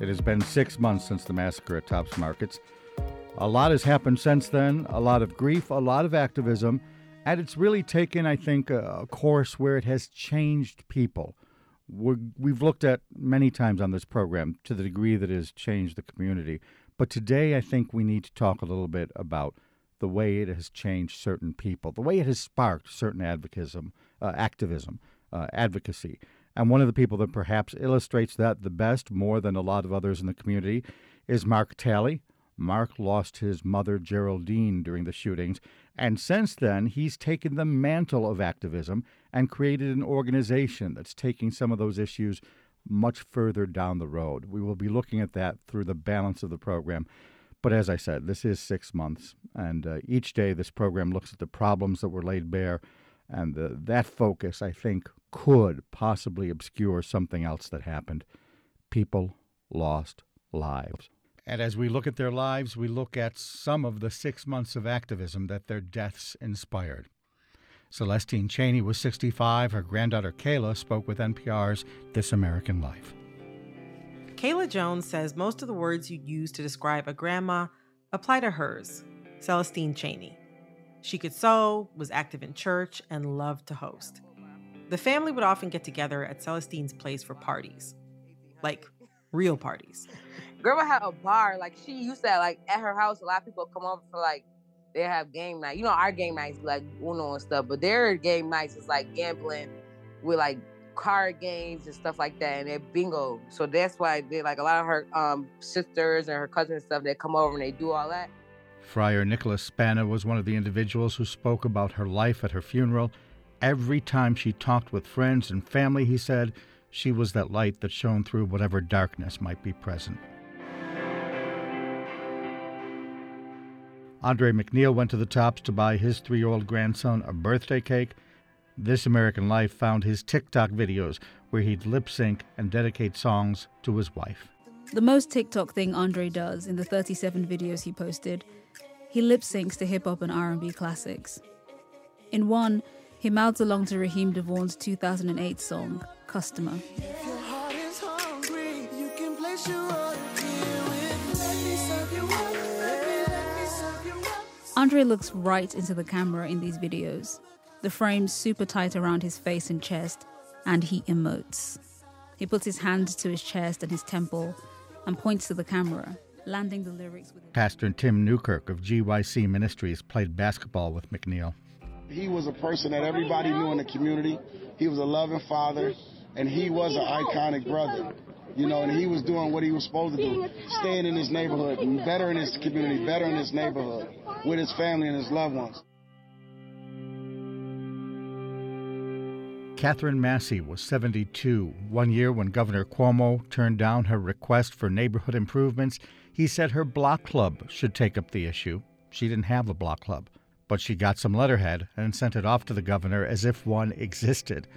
It has been six months since the massacre at Tops Markets. A lot has happened since then, a lot of grief, a lot of activism, and it's really taken, I think, a, course where it has changed people. we have looked at many times on this program to the degree that it has changed the community. But today, I think we need to talk a little bit about the way it has changed certain people, the way it has sparked certain advocatism, uh, activism, uh, advocacy. And one of the people that perhaps illustrates that the best, more than a lot of others in the community, is Mark Talley. Mark lost his mother, Geraldine, during the shootings, and since then he's taken the mantle of activism and created an organization that's taking some of those issues much further down the road. We will be looking at that through the balance of the program. But as I said, this is six months, and uh, each day this program looks at the problems that were laid bare, and the, that focus, I think, could possibly obscure something else that happened. People lost lives. And as we look at their lives, we look at some of the six months of activism that their deaths inspired. Celestine Chaney was 65. Her granddaughter Kayla spoke with NPR's This American Life. Kayla Jones says most of the words you use to describe a grandma apply to hers, Celestine Chaney. She could sew, was active in church, and loved to host. The family would often get together at Celestine's place for parties. Like real parties. Grandma had a bar. Like she used to like at her house, a lot of people come over for like they have game night. You know, our game nights like Uno and stuff, but their game nights is like gambling with like card games and stuff like that, and they're bingo. So that's why they like a lot of her um, sisters and her cousins and stuff. They come over and they do all that. Friar Nicholas Spana was one of the individuals who spoke about her life at her funeral Every time she talked with friends and family, he said, she was that light that shone through whatever darkness might be present. Andre McNeil went to the tops to buy his three year old grandson a birthday cake. This American Life found his TikTok videos where he'd lip sync and dedicate songs to his wife. The most TikTok thing Andre does in the 37 videos he posted, he lip syncs to hip hop and R&B classics. In one, he mouths along to Raheem DeVaughn's 2008 song, Customer. Andre looks right into the camera in these videos, the frames super tight around his face and chest, and he emotes. He puts his hand to his chest and his temple and points to the camera, landing the lyrics with. Pastor Tim Newkirk of GYC Ministries played basketball with McNeil. He was a person that everybody knew in the community. He was a loving father, and he was an iconic brother. You know, and he was doing what he was supposed to do, staying in his neighborhood, better in his community, better in his neighborhood, with his family and his loved ones. Catherine Massey was 72. One year when Governor Cuomo turned down her request for neighborhood improvements, he said her block club should take up the issue. She didn't have a block club but she got some letterhead and sent it off to the governor as if one existed.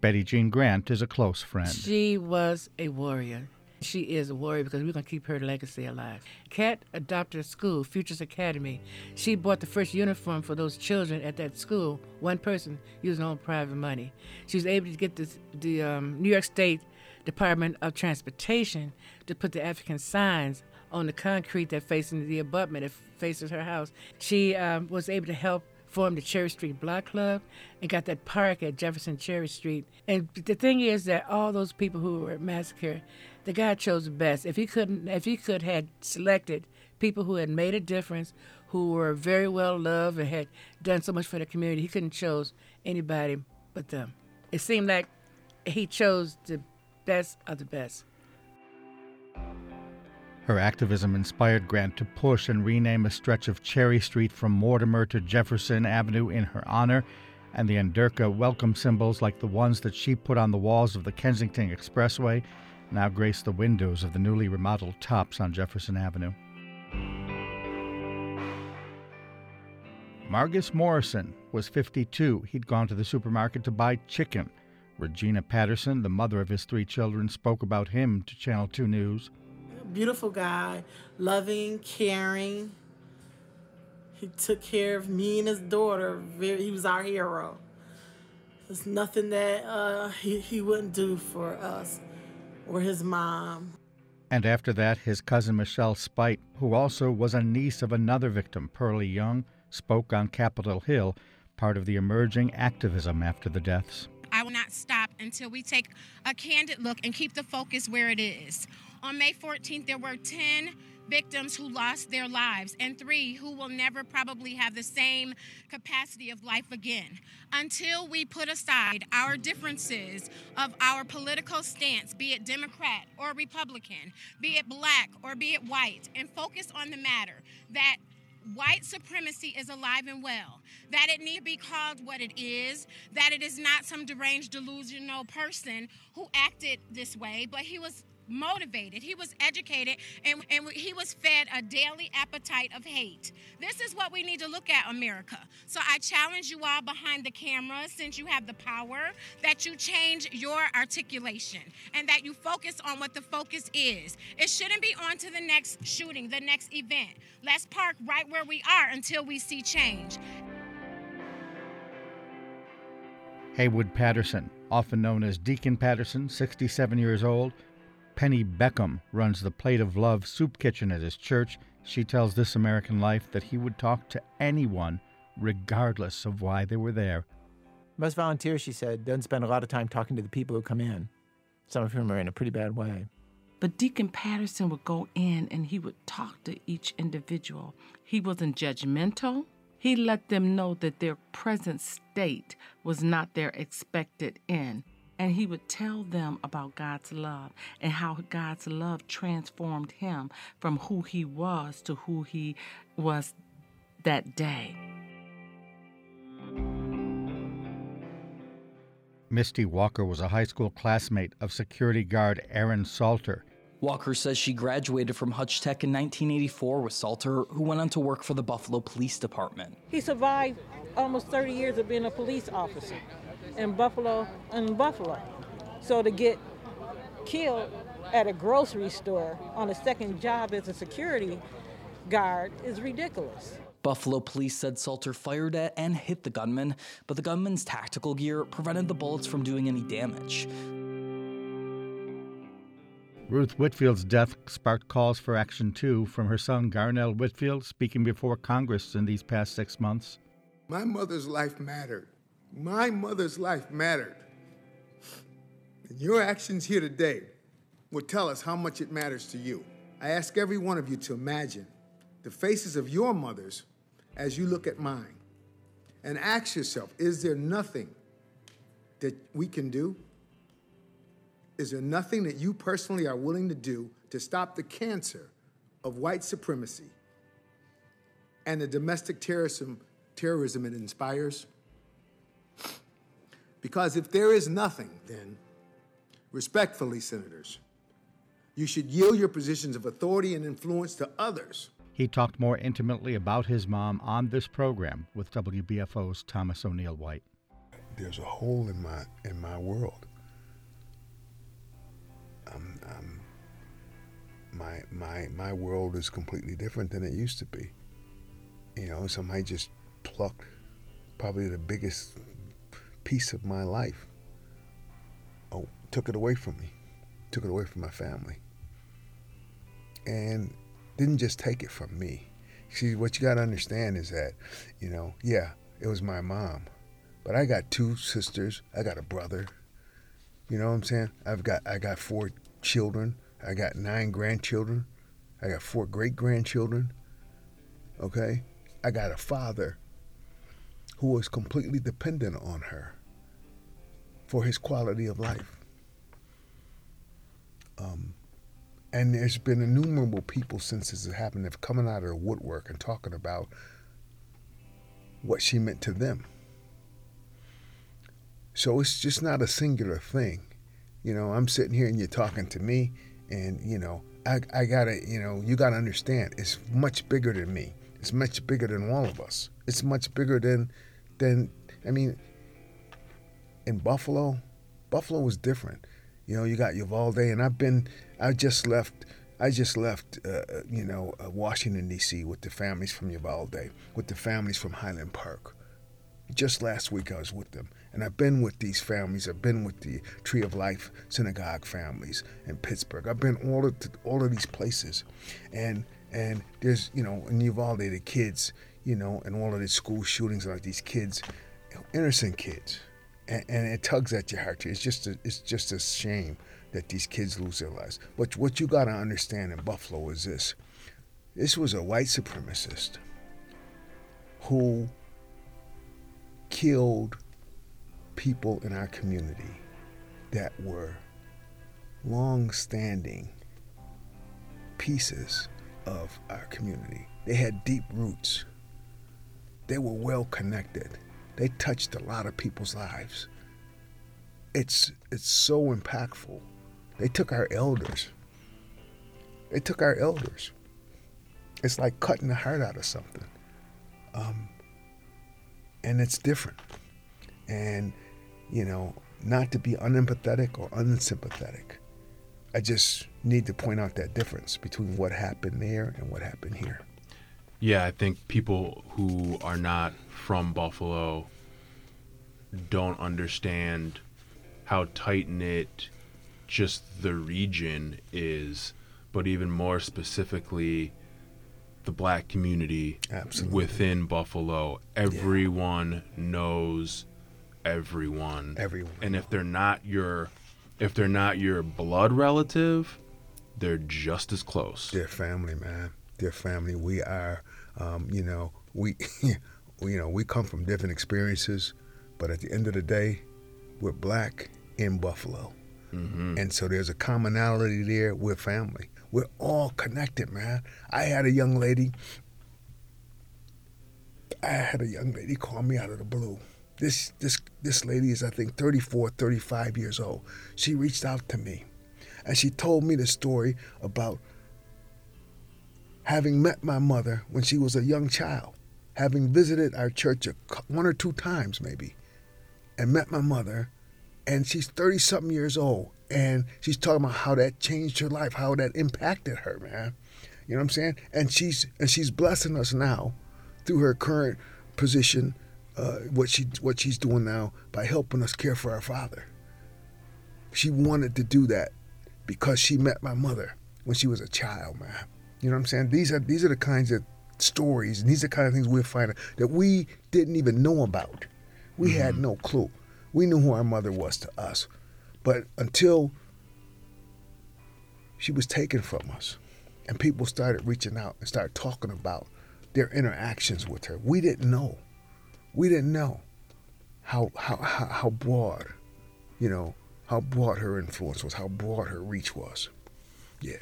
Betty Jean Grant is a close friend. She was a warrior. She is a warrior because we're going to keep her legacy alive. Cat adopted a school, Futures Academy. She bought the first uniform for those children at that school, one person using own private money. She was able to get this, the um, New York State Department of Transportation to put the African signs on the concrete that facing the abutment that faces her house. She um, was able to help form the Cherry Street Block Club and got that park at Jefferson Cherry Street. And the thing is that all those people who were massacred, the guy chose the best. If he couldn't, if he could had selected people who had made a difference, who were very well loved and had done so much for the community. He couldn't chose anybody but them. It seemed like he chose the best of the best. Her activism inspired Grant to push and rename a stretch of Cherry Street from Mortimer to Jefferson Avenue in her honor, and the Adinkra welcome symbols like the ones that she put on the walls of the Kensington Expressway now grace the windows of the newly remodeled tops on Jefferson Avenue. Margus Morrison was 52. He'd gone to the supermarket to buy chicken. Regina Patterson, the mother of his three children, spoke about him to Channel 2 News. Beautiful guy, loving, caring. He took care of me and his daughter. He was our hero. There's nothing that uh, he, he wouldn't do for us or his mom. And after that, his cousin Michelle Spight, who also was a niece of another victim, Pearlie Young, spoke on Capitol Hill, part of the emerging activism after the deaths. I will not stop until we take a candid look and keep the focus where it is. On May 14th, there were 10 victims who lost their lives and three who will never probably have the same capacity of life again. Until we put aside our differences of our political stance, be it Democrat or Republican, be it black or be it white, and focus on the matter that white supremacy is alive and well, that it need be called what it is, that it is not some deranged, delusional person who acted this way, but he was motivated, he was educated, and, and he was fed a daily appetite of hate. This is what we need to look at, America. So I challenge you all behind the camera, since you have the power, that you change your articulation and that you focus on what the focus is. It shouldn't be on to the next shooting, the next event. Let's park right where we are until we see change. Heyward Patterson, often known as Deacon Patterson, 67 years old, Penny Beckham runs the Plate of Love soup kitchen at his church. She tells This American Life that he would talk to anyone, regardless of why they were there. Most volunteers, she said, don't spend a lot of time talking to the people who come in, some of whom are in a pretty bad way. But Deacon Patterson would go in and he would talk to each individual. He wasn't judgmental. He let them know that their present state was not their expected end. And he would tell them about God's love and how God's love transformed him from who he was to who he was that day. Misty Walker was a high school classmate of security guard Aaron Salter. Walker says she graduated from Hutch Tech in 1984 with Salter, who went on to work for the Buffalo Police Department. He survived almost 30 years of being a police officer in Buffalo in Buffalo. So to get killed at a grocery store on a second job as a security guard is ridiculous. Buffalo police said Salter fired at and hit the gunman, but the gunman's tactical gear prevented the bullets from doing any damage. Ruth Whitfield's death sparked calls for action too from her son Garnell Whitfield, speaking before Congress in these past six months. My mother's life mattered. My mother's life mattered. And your actions here today will tell us how much it matters to you. I ask every one of you to imagine the faces of your mothers as you look at mine and ask yourself is there nothing that we can do? Is there nothing that you personally are willing to do to stop the cancer of white supremacy and the domestic terrorism, terrorism it inspires? Because if there is nothing, then, respectfully, senators, you should yield your positions of authority and influence to others. He talked more intimately about his mom on this program with WBFO's Thomas O'Neill White. There's a hole in my in my world. I'm, I'm, my my my world is completely different than it used to be. You know, somebody just plucked probably the biggest piece of my life. Oh, took it away from me, took it away from my family, and didn't just take it from me. See, what you got to understand is that, you know, yeah, it was my mom, but I got two sisters, I got a brother. You know what I'm saying? I've got I got four children, I got nine grandchildren, I got four great grandchildren. Okay, I got a father who was completely dependent on her for his quality of life. Um, and there's been innumerable people since this has happened have coming out of the woodwork and talking about what she meant to them. So it's just not a singular thing. You know, I'm sitting here and you're talking to me, and, you know, I, I gotta, you know, you gotta understand, it's much bigger than me. It's much bigger than all of us. It's much bigger than, than, I mean, in Buffalo, Buffalo was different. You know, you got Uvalde, and I've been, I just left, I just left, uh, you know, uh, Washington D.C. with the families from Uvalde, with the families from Highland Park. Just last week I was with them, and I've been with these families. I've been with the Tree of Life Synagogue families in Pittsburgh. I've been all of all of these places, and and there's you know in Uvalde the kids, you know, and all of these school shootings like these kids, innocent kids, and, and it tugs at your heart. It's just a, it's just a shame that these kids lose their lives. But what you got to understand in Buffalo is this: this was a white supremacist who killed people in our community that were long-standing pieces of our community. They had deep roots. They were well connected. They touched a lot of people's lives. It's it's so impactful. They took our elders. They took our elders. It's like cutting the heart out of something. Um, and it's different. And, you know, not to be unempathetic or unsympathetic. I just need to point out that difference between what happened there and what happened here. Yeah, I think people who are not from Buffalo don't understand how tight knit just the region is, but even more specifically, the black community Absolutely. within Buffalo. Everyone yeah. knows everyone. Everyone. And if they're not your if they're not your blood relative, they're just as close. They're family, man. They're family. We are um, you know, we you know, we come from different experiences, but at the end of the day, we're black in Buffalo. Mm-hmm. And so there's a commonality there. We're family. We're all connected, man. I had a young lady. I had a young lady call me out of the blue. This this this lady is I think 34, 35 years old. She reached out to me, and she told me the story about having met my mother when she was a young child, having visited our church one or two times maybe, and met my mother, and she's 30 something years old and she's talking about how that changed her life, how that impacted her, man. You know what I'm saying? And she's and she's blessing us now through her current position, uh, what she what she's doing now by helping us care for our father. She wanted to do that because she met my mother when she was a child, man. You know what I'm saying? These are these are the kinds of stories and these are the kind of things we're finding that we didn't even know about. We mm-hmm. had no clue. We knew who our mother was to us. But until she was taken from us and people started reaching out and started talking about their interactions with her, we didn't know. We didn't know how, how, how, how broad, you know, how broad her influence was, how broad her reach was. Yeah.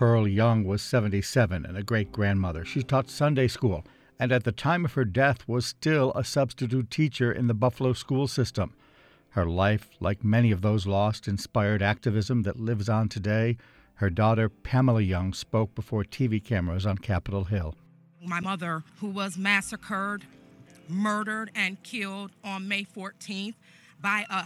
Pearl Young was 77 and a great grandmother. She taught Sunday school and at the time of her death was still a substitute teacher in the Buffalo school system. Her life, like many of those lost, inspired activism that lives on today. Her daughter, Pamela Young, spoke before TV cameras on Capitol Hill. My mother, who was massacred, murdered, and killed on May 14th by a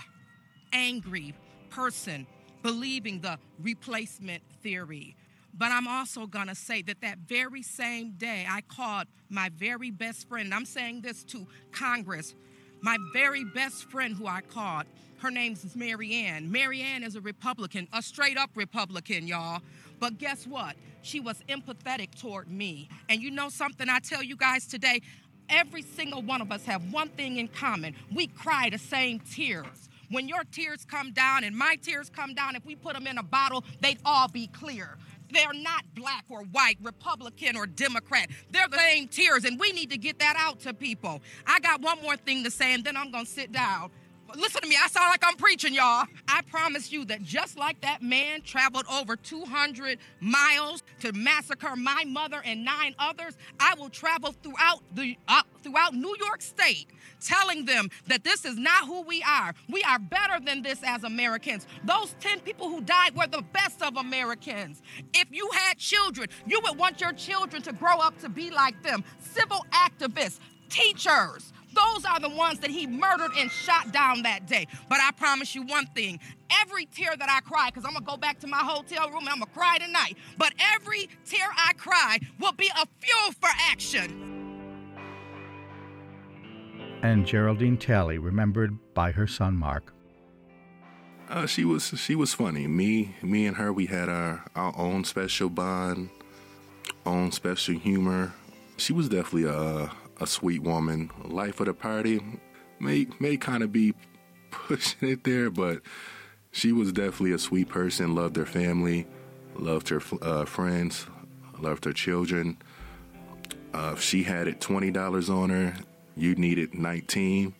angry person believing the replacement theory. But I'm also going to say that that very same day, I called my very best friend. I'm saying this to Congress, my very best friend who I called, her name is Marianne. Marianne is a Republican, a straight up Republican, y'all. But guess what? She was empathetic toward me. And you know something I tell you guys today? Every single one of us have one thing in common. We cry the same tears. When your tears come down and my tears come down, if we put them in a bottle, they'd all be clear They're not black or white, Republican or Democrat. They're the same tiers, and we need to get that out to people. I got one more thing to say, and then I'm going to sit down. Listen to me, I sound like I'm preaching, y'all. I promise you that just like that man traveled over 200 miles to massacre my mother and nine others, I will travel throughout the uh, throughout New York State telling them that this is not who we are. We are better than this as Americans. Those 10 people who died were the best of Americans. If you had children, you would want your children to grow up to be like them. Civil activists, teachers, those are the ones that he murdered and shot down that day. But I promise you one thing every tear that I cry, because I'm gonna go back to my hotel room and I'm gonna cry tonight, but every tear I cry will be a fuel for action. And Geraldine Talley, remembered by her son Mark. Uh, she was she was funny. Me me and her we had our our own special bond, own special humor. She was definitely a a sweet woman. Life of the party may may kind of be pushing it there, but she was definitely a sweet person. Loved her family, loved her uh, friends, loved her children. Uh, if she had it twenty dollars on her, you needed nineteen.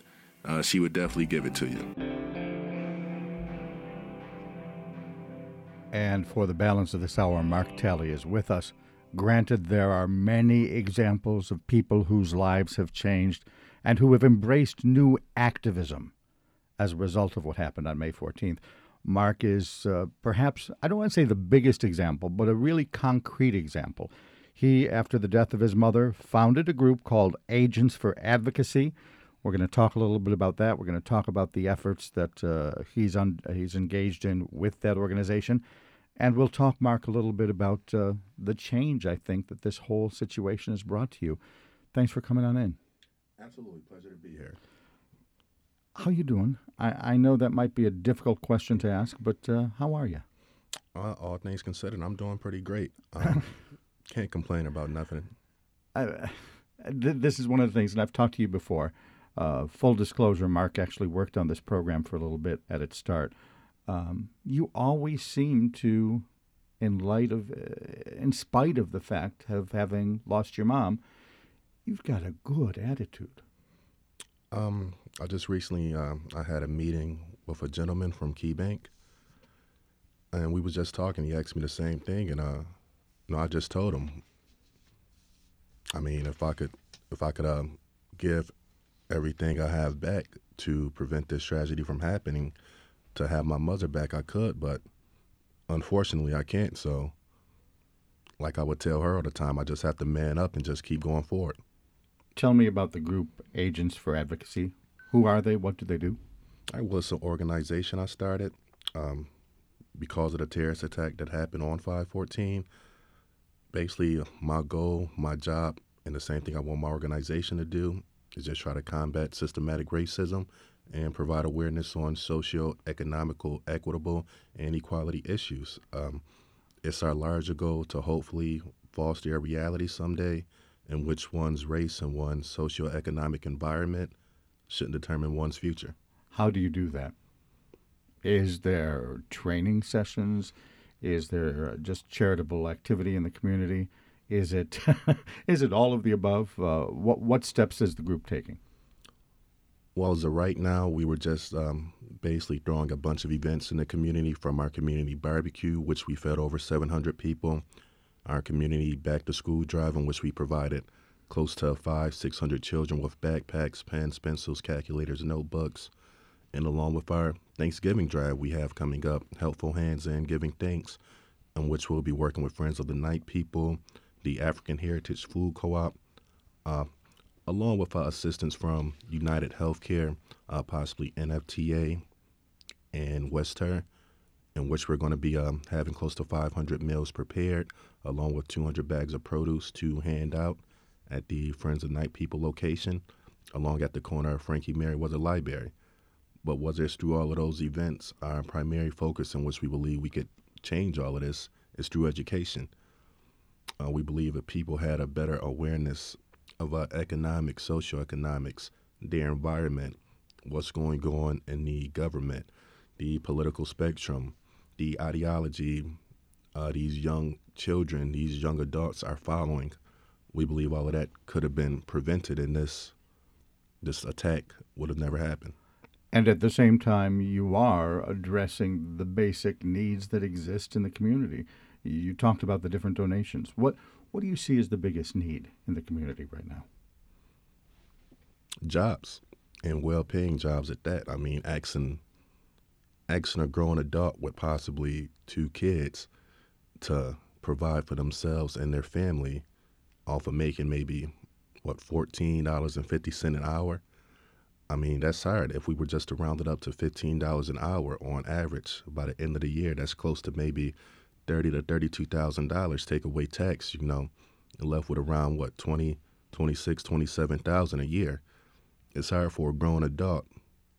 Uh, she would definitely give it to you. And for the balance of this hour, Mark Talley is with us. Granted, there are many examples of people whose lives have changed and who have embraced new activism as a result of what happened on May 14th. Mark is uh, perhaps, I don't want to say the biggest example, but a really concrete example. He, after the death of his mother, founded a group called Agents for Advocacy. We're going to talk a little bit about that. We're going to talk about the efforts that uh, he's, un- he's engaged in with that organization. And we'll talk, Mark, a little bit about uh, the change I think that this whole situation has brought to you. Thanks for coming on in. Absolutely, pleasure to be here. How you doing? I, I know that might be a difficult question to ask, but uh, how are you? Uh, all things considered, I'm doing pretty great. Um, can't complain about nothing. I, th- this is one of the things, and I've talked to you before. Uh, full disclosure, Mark actually worked on this program for a little bit at its start um, you always seem to, in light of, uh, in spite of the fact of having lost your mom, you've got a good attitude. Um, I just recently uh, I had a meeting with a gentleman from KeyBank, and we was just talking. He asked me the same thing, and uh, know, I just told him. I mean, if I could, if I could uh, give everything I have back to prevent this tragedy from happening, to have my mother back, I could, but unfortunately, I can't. So, like I would tell her all the time, I just have to man up and just keep going forward. Tell me about the group Agents for Advocacy. Who are they? What do they do? I was an organization I started um, because of the terrorist attack that happened on 514. Basically, my goal, my job, and the same thing I want my organization to do is just try to combat systematic racism and provide awareness on socio economical, equitable, and equality issues. Um, it's our larger goal to hopefully foster a reality someday in which one's race and one's socio-economic environment shouldn't determine one's future. How do you do that? Is there training sessions? Is there just charitable activity in the community? Is it is it all of the above? Uh, what what steps is the group taking? Well as of right now, we were just um, basically throwing a bunch of events in the community from our community barbecue, which we fed over 700 people, our community back to school drive, in which we provided close to five, 600 children with backpacks, pens, pencils, calculators, notebooks, and along with our Thanksgiving drive we have coming up, Helpful Hands and Giving Thanks, in which we'll be working with Friends of the Night people, the African Heritage Food Co-op, uh, along with uh, assistance from United Healthcare, uh, possibly NFTA, and Western, in which we're going to be um, having close to 500 meals prepared, along with 200 bags of produce to hand out at the Friends of Night People location, along at the corner of Frankie Merriweather Library. But was it through all of those events, our primary focus in which we believe we could change all of this is through education. Uh, we believe if people had a better awareness of our economics, socioeconomics, their environment, what's going on in the government, the political spectrum, the ideology uh, these young children, these young adults are following, we believe all of that could have been prevented and this this attack would have never happened. And at the same time, you are addressing the basic needs that exist in the community. You talked about the different donations. What what do you see as the biggest need in the community right now? Jobs and well-paying jobs at that. I mean, asking asking a grown adult with possibly two kids to provide for themselves and their family off of making maybe what fourteen dollars and fifty cent an hour. I mean, that's hard. If we were just to round it up to fifteen dollars an hour on average by the end of the year, that's close to maybe thirty to thirty-two thousand dollars. Take away tax, you know, left with around what 20, 26, 27,000 a year. It's hard for a grown adult,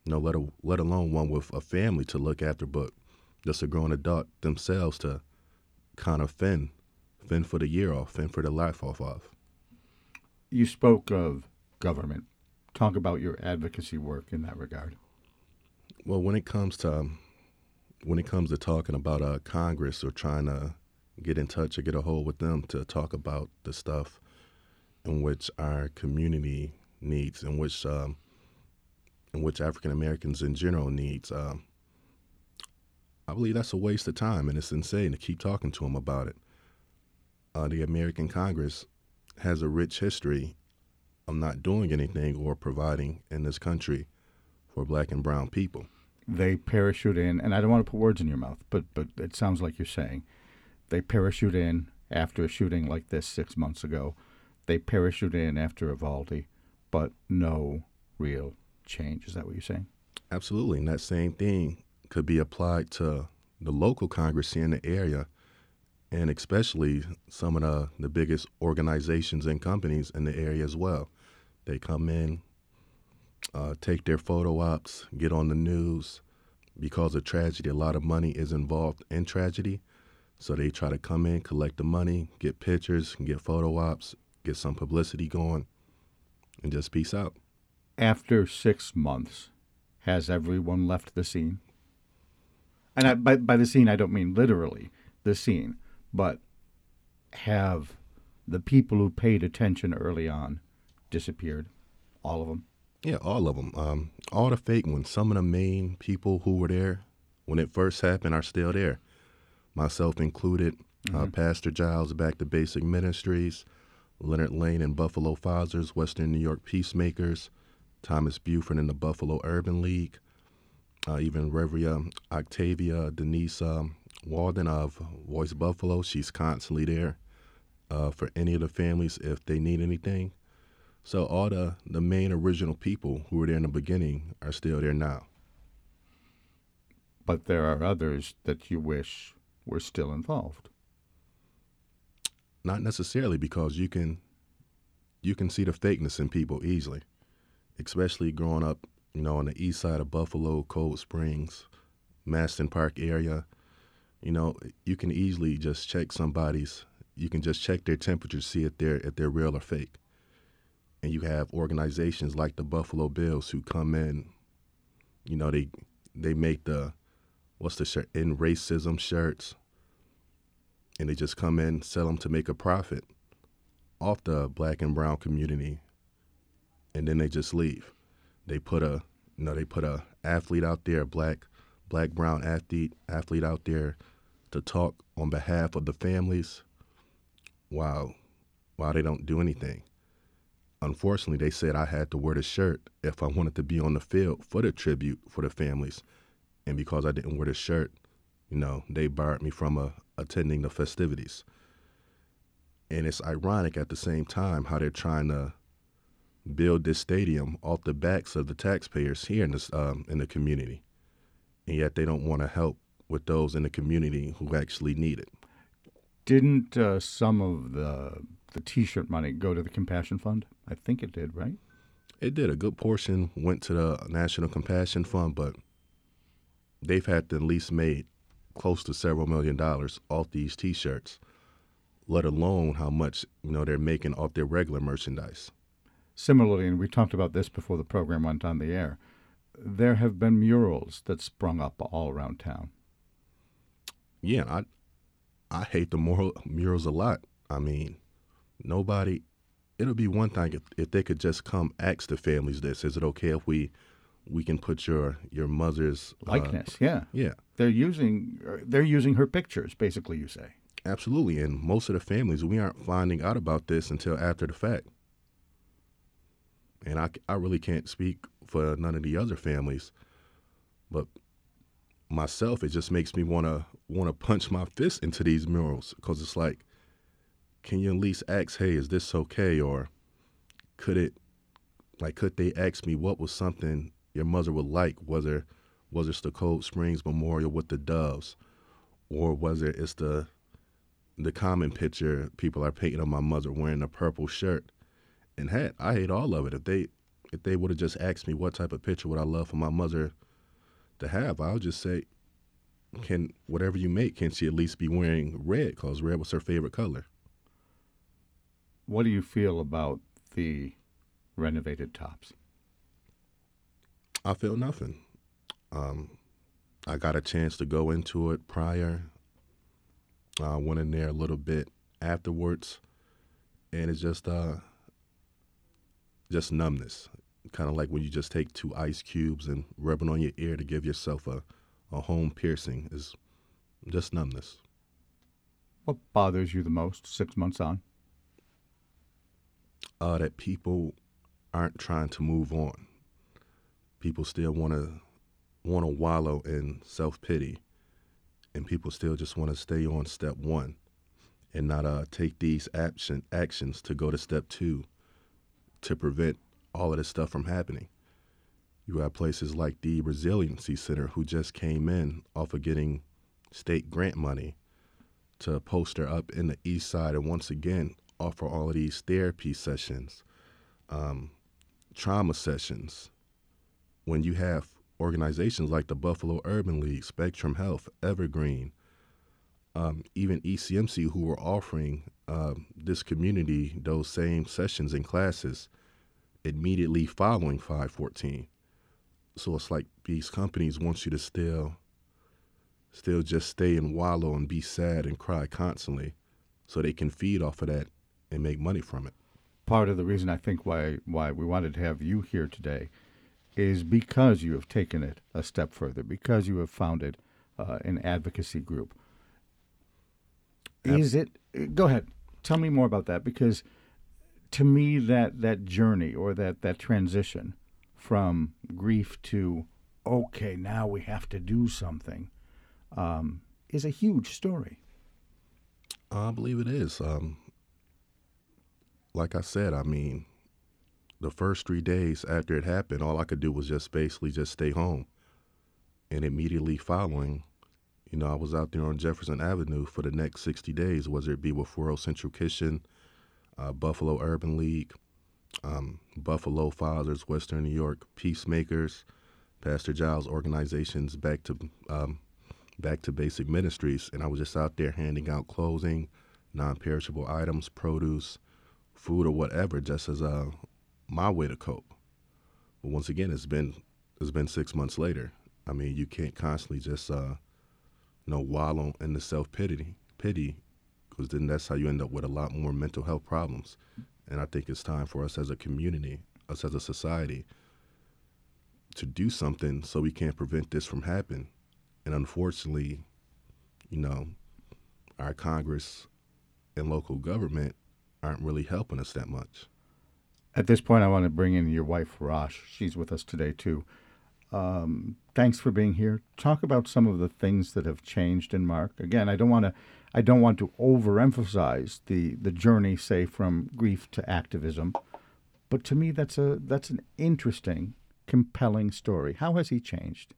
you know, let a, let alone one with a family to look after, but just a grown adult themselves to kind of fend, fend for the year off, fend for the life off of. You spoke of government. Talk about your advocacy work in that regard. Well, when it comes to um, when it comes to talking about uh, Congress or trying to get in touch or get a hold with them to talk about the stuff in which our community needs, in which um, in which African Americans in general needs. Um, I believe that's a waste of time, and it's insane to keep talking to them about it. Uh, the American Congress has a rich history of not doing anything or providing in this country for black and brown people. They parachute in, and I don't want to put words in your mouth, but but it sounds like you're saying they parachute in after a shooting like this six months ago. They parachute in after Uvalde, but no real change. Is that what you're saying? Absolutely, and that same thing could be applied to the local Congress here in the area, and especially some of the, the biggest organizations and companies in the area as well. They come in, uh, take their photo ops, get on the news. Because of tragedy, a lot of money is involved in tragedy. So they try to come in, collect the money, get pictures, get photo ops, get some publicity going, and just peace out. After six months, has everyone left the scene? And I, by, by the scene, I don't mean literally the scene, but have the people who paid attention early on disappeared? All of them? Yeah, all of them. Um, all the fake ones. Some of the main people who were there when it first happened are still there, myself included. Uh, Mm-hmm. Pastor Giles, Back to Basic Ministries, Leonard Lane and Buffalo Fathers, Western New York Peacemakers, Thomas Beauford and the Buffalo Urban League, uh, even Reveria Octavia Denise um, Walden of Voice Buffalo. She's constantly there uh, for any of the families if they need anything. So all the, the main original people who were there in the beginning are still there now. But there are others that you wish were still involved. Not necessarily because you can you can see the fakeness in people easily, especially growing up, you know, on the east side of Buffalo, Cold Springs, Masten Park area. You know, you can easily just check somebody's. You can just check their temperature, see if they're if they're real or fake. And you have organizations like the Buffalo Bills who come in. You know, they they make the what's the shirt in racism shirts and they just come in, sell them to make a profit off the black and brown community, and then they just leave. They put a, you know, they put a athlete out there, black, black brown athlete, athlete out there, to talk on behalf of the families, while, while they don't do anything. Unfortunately, they said I had to wear the shirt if I wanted to be on the field for the tribute for the families, and because I didn't wear the shirt, you know, they barred me from uh, attending the festivities. And it's ironic at the same time how they're trying to build this stadium off the backs of the taxpayers here in this um, in the community, and yet they don't want to help with those in the community who actually need it. Didn't uh, some of the the T-shirt money go to the Compassion Fund? I think it did, right? It did. A good portion went to the National Compassion Fund, but they've had to at least made close to several million dollars off these T-shirts, let alone how much you know they're making off their regular merchandise. Similarly, and we talked about this before the program went on the air, there have been murals that sprung up all around town. Yeah, I I hate the mural, murals a lot. I mean, nobody. It'll be one thing if, if they could just come ask the families this. Is it okay if we we can put your your mother's uh, Likeness, yeah. yeah, They're using uh, they're using her pictures, basically. You say. absolutely. And most of the families, we aren't finding out about this until after the fact. And I, I really can't speak for none of the other families, but myself, it just makes me want to want to punch my fist into these murals because it's like, can you at least ask, hey, is this okay, or could it, like, could they ask me what was something your mother would like? Was there, was it the Cold Springs Memorial with the doves, or was it it's the, the common picture people are painting of my mother wearing a purple shirt and hat? I hate all of it. If they, if they would have just asked me what type of picture would I love for my mother to have, I would just say, can whatever you make, can she at least be wearing red? Because red was her favorite color. What do you feel about the renovated tops? I feel nothing. Um, I got a chance to go into it prior. I went in there a little bit afterwards, and it's just uh, just numbness. Kind of like when you just take two ice cubes and rub it on your ear to give yourself a, a home piercing. Is just numbness. What bothers you the most six months on? Uh, that people aren't trying to move on. People still want to want to wallow in self pity, and people still just want to stay on step one, and not uh, take these action actions to go to step two, to prevent all of this stuff from happening. You have places like the Resiliency Center who just came in off of getting state grant money to poster up in the east side and once again offer all of these therapy sessions, um, trauma sessions. When you have organizations like the Buffalo Urban League, Spectrum Health, Evergreen, um, even ECMC, who are offering uh, this community those same sessions and classes immediately following 514. So it's like these companies want you to still, still just stay and wallow and be sad and cry constantly, so they can feed off of that and make money from it. Part of the reason I think why why we wanted to have you here today is because you have taken it a step further, because you have founded uh, an advocacy group. Is it? Go ahead. Tell me more about that because to me that that journey or that that transition from grief to okay now we have to do something um, is a huge story. I believe it is. Um, like I said, I mean, the first three days after it happened, all I could do was just basically just stay home. And immediately following, you know, I was out there on Jefferson Avenue for the next 60 days, whether it be with World Central Kitchen, uh, Buffalo Urban League, um, Buffalo Fathers, Western New York Peacemakers, Pastor Giles organizations, back to um, back to basic ministries, and I was just out there handing out clothing, non-perishable items, produce, food, or whatever, just as uh, my way to cope. But once again, it's been it's been six months later. I mean, you can't constantly just uh, you know wallow in the self pity pity, because then that's how you end up with a lot more mental health problems. And I think it's time for us as a community, us as a society, to do something so we can't prevent this from happening. And unfortunately, you know, our Congress and local government aren't really helping us that much. At this point, I want to bring in your wife, Rosh. She's with us today, too. Um, thanks for being here. Talk about some of the things that have changed in Mark. Again, I don't want to, I don't want to overemphasize the the journey, say, from grief to activism, but to me, that's a that's an interesting, compelling story. How has he changed?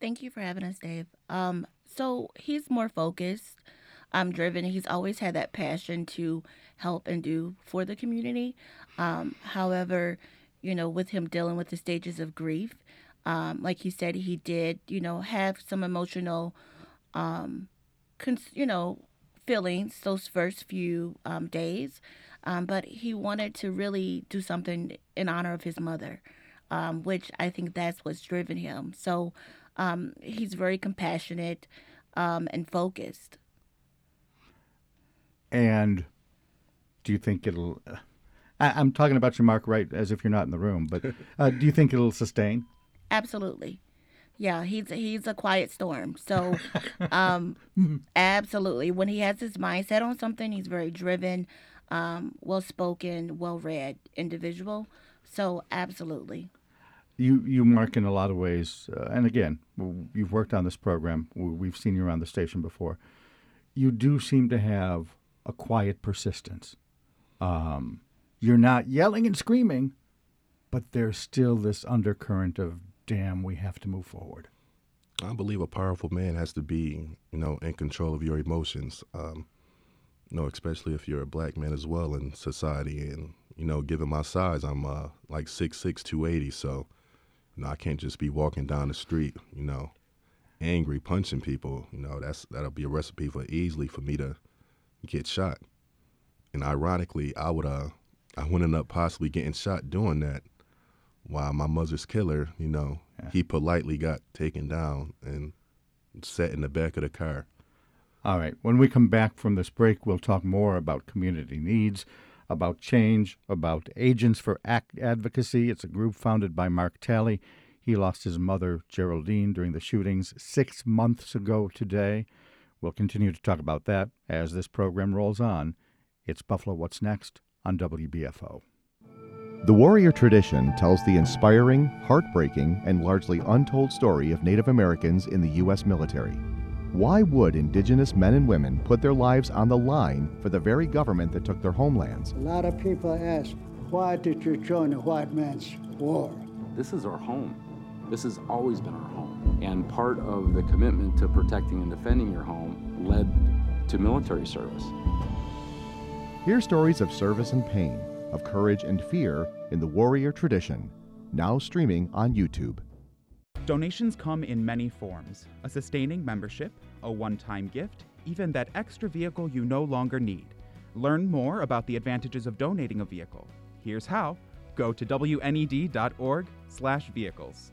Thank you for having us, Dave. Um, so he's more focused, um, driven. He's always had that passion to help and do for the community. Um, however, you know, with him dealing with the stages of grief, um, like he said, he did, you know, have some emotional, um, cons- you know, feelings those first few um, days. Um, but he wanted to really do something in honor of his mother, um, which I think that's what's driven him. So um, he's very compassionate um, and focused. And do you think it'll? I, I'm talking about you, Mark, right? As if you're not in the room, but uh, do you think it'll sustain? Absolutely. Yeah, he's he's a quiet storm. So, um, absolutely, when he has his mindset on something, he's very driven, um, well spoken, well read individual. So, absolutely. You you Mark in a lot of ways, uh, and again, you've worked on this program. We've seen you around the station before. You do seem to have a quiet persistence. Um, you're not yelling and screaming, but there's still this undercurrent of damn, we have to move forward. I believe a powerful man has to be, you know, in control of your emotions. Um, you know, especially if you're a black man as well in society. And you know, given my size, I'm uh, like 6'6", 280, so you know, I can't just be walking down the street, you know, angry, punching people. You know, that's that'll be a recipe for easily for me to get shot. And ironically, I would uh, I would end up possibly getting shot doing that while my mother's killer, you know, he politely got taken down and sat in the back of the car. All right. When we come back from this break, we'll talk more about community needs, about change, about Agents for Ac- Advocacy. It's a group founded by Mark Talley. He lost his mother, Geraldine, during the shootings six months ago today. We'll continue to talk about that as this program rolls on. It's Buffalo What's Next on WBFO. The warrior tradition tells the inspiring, heartbreaking, and largely untold story of Native Americans in the U.S. military. Why would Indigenous men and women put their lives on the line for the very government that took their homelands? A lot of people ask, why did you join the white man's war? This is our home. This has always been our home. And part of the commitment to protecting and defending your home led to military service. Hear stories of service and pain, of courage and fear in the warrior tradition, now streaming on YouTube. Donations come in many forms a sustaining membership, a one time gift, even that extra vehicle you no longer need. Learn more about the advantages of donating a vehicle. Here's how. Go to wned.org/slash vehicles.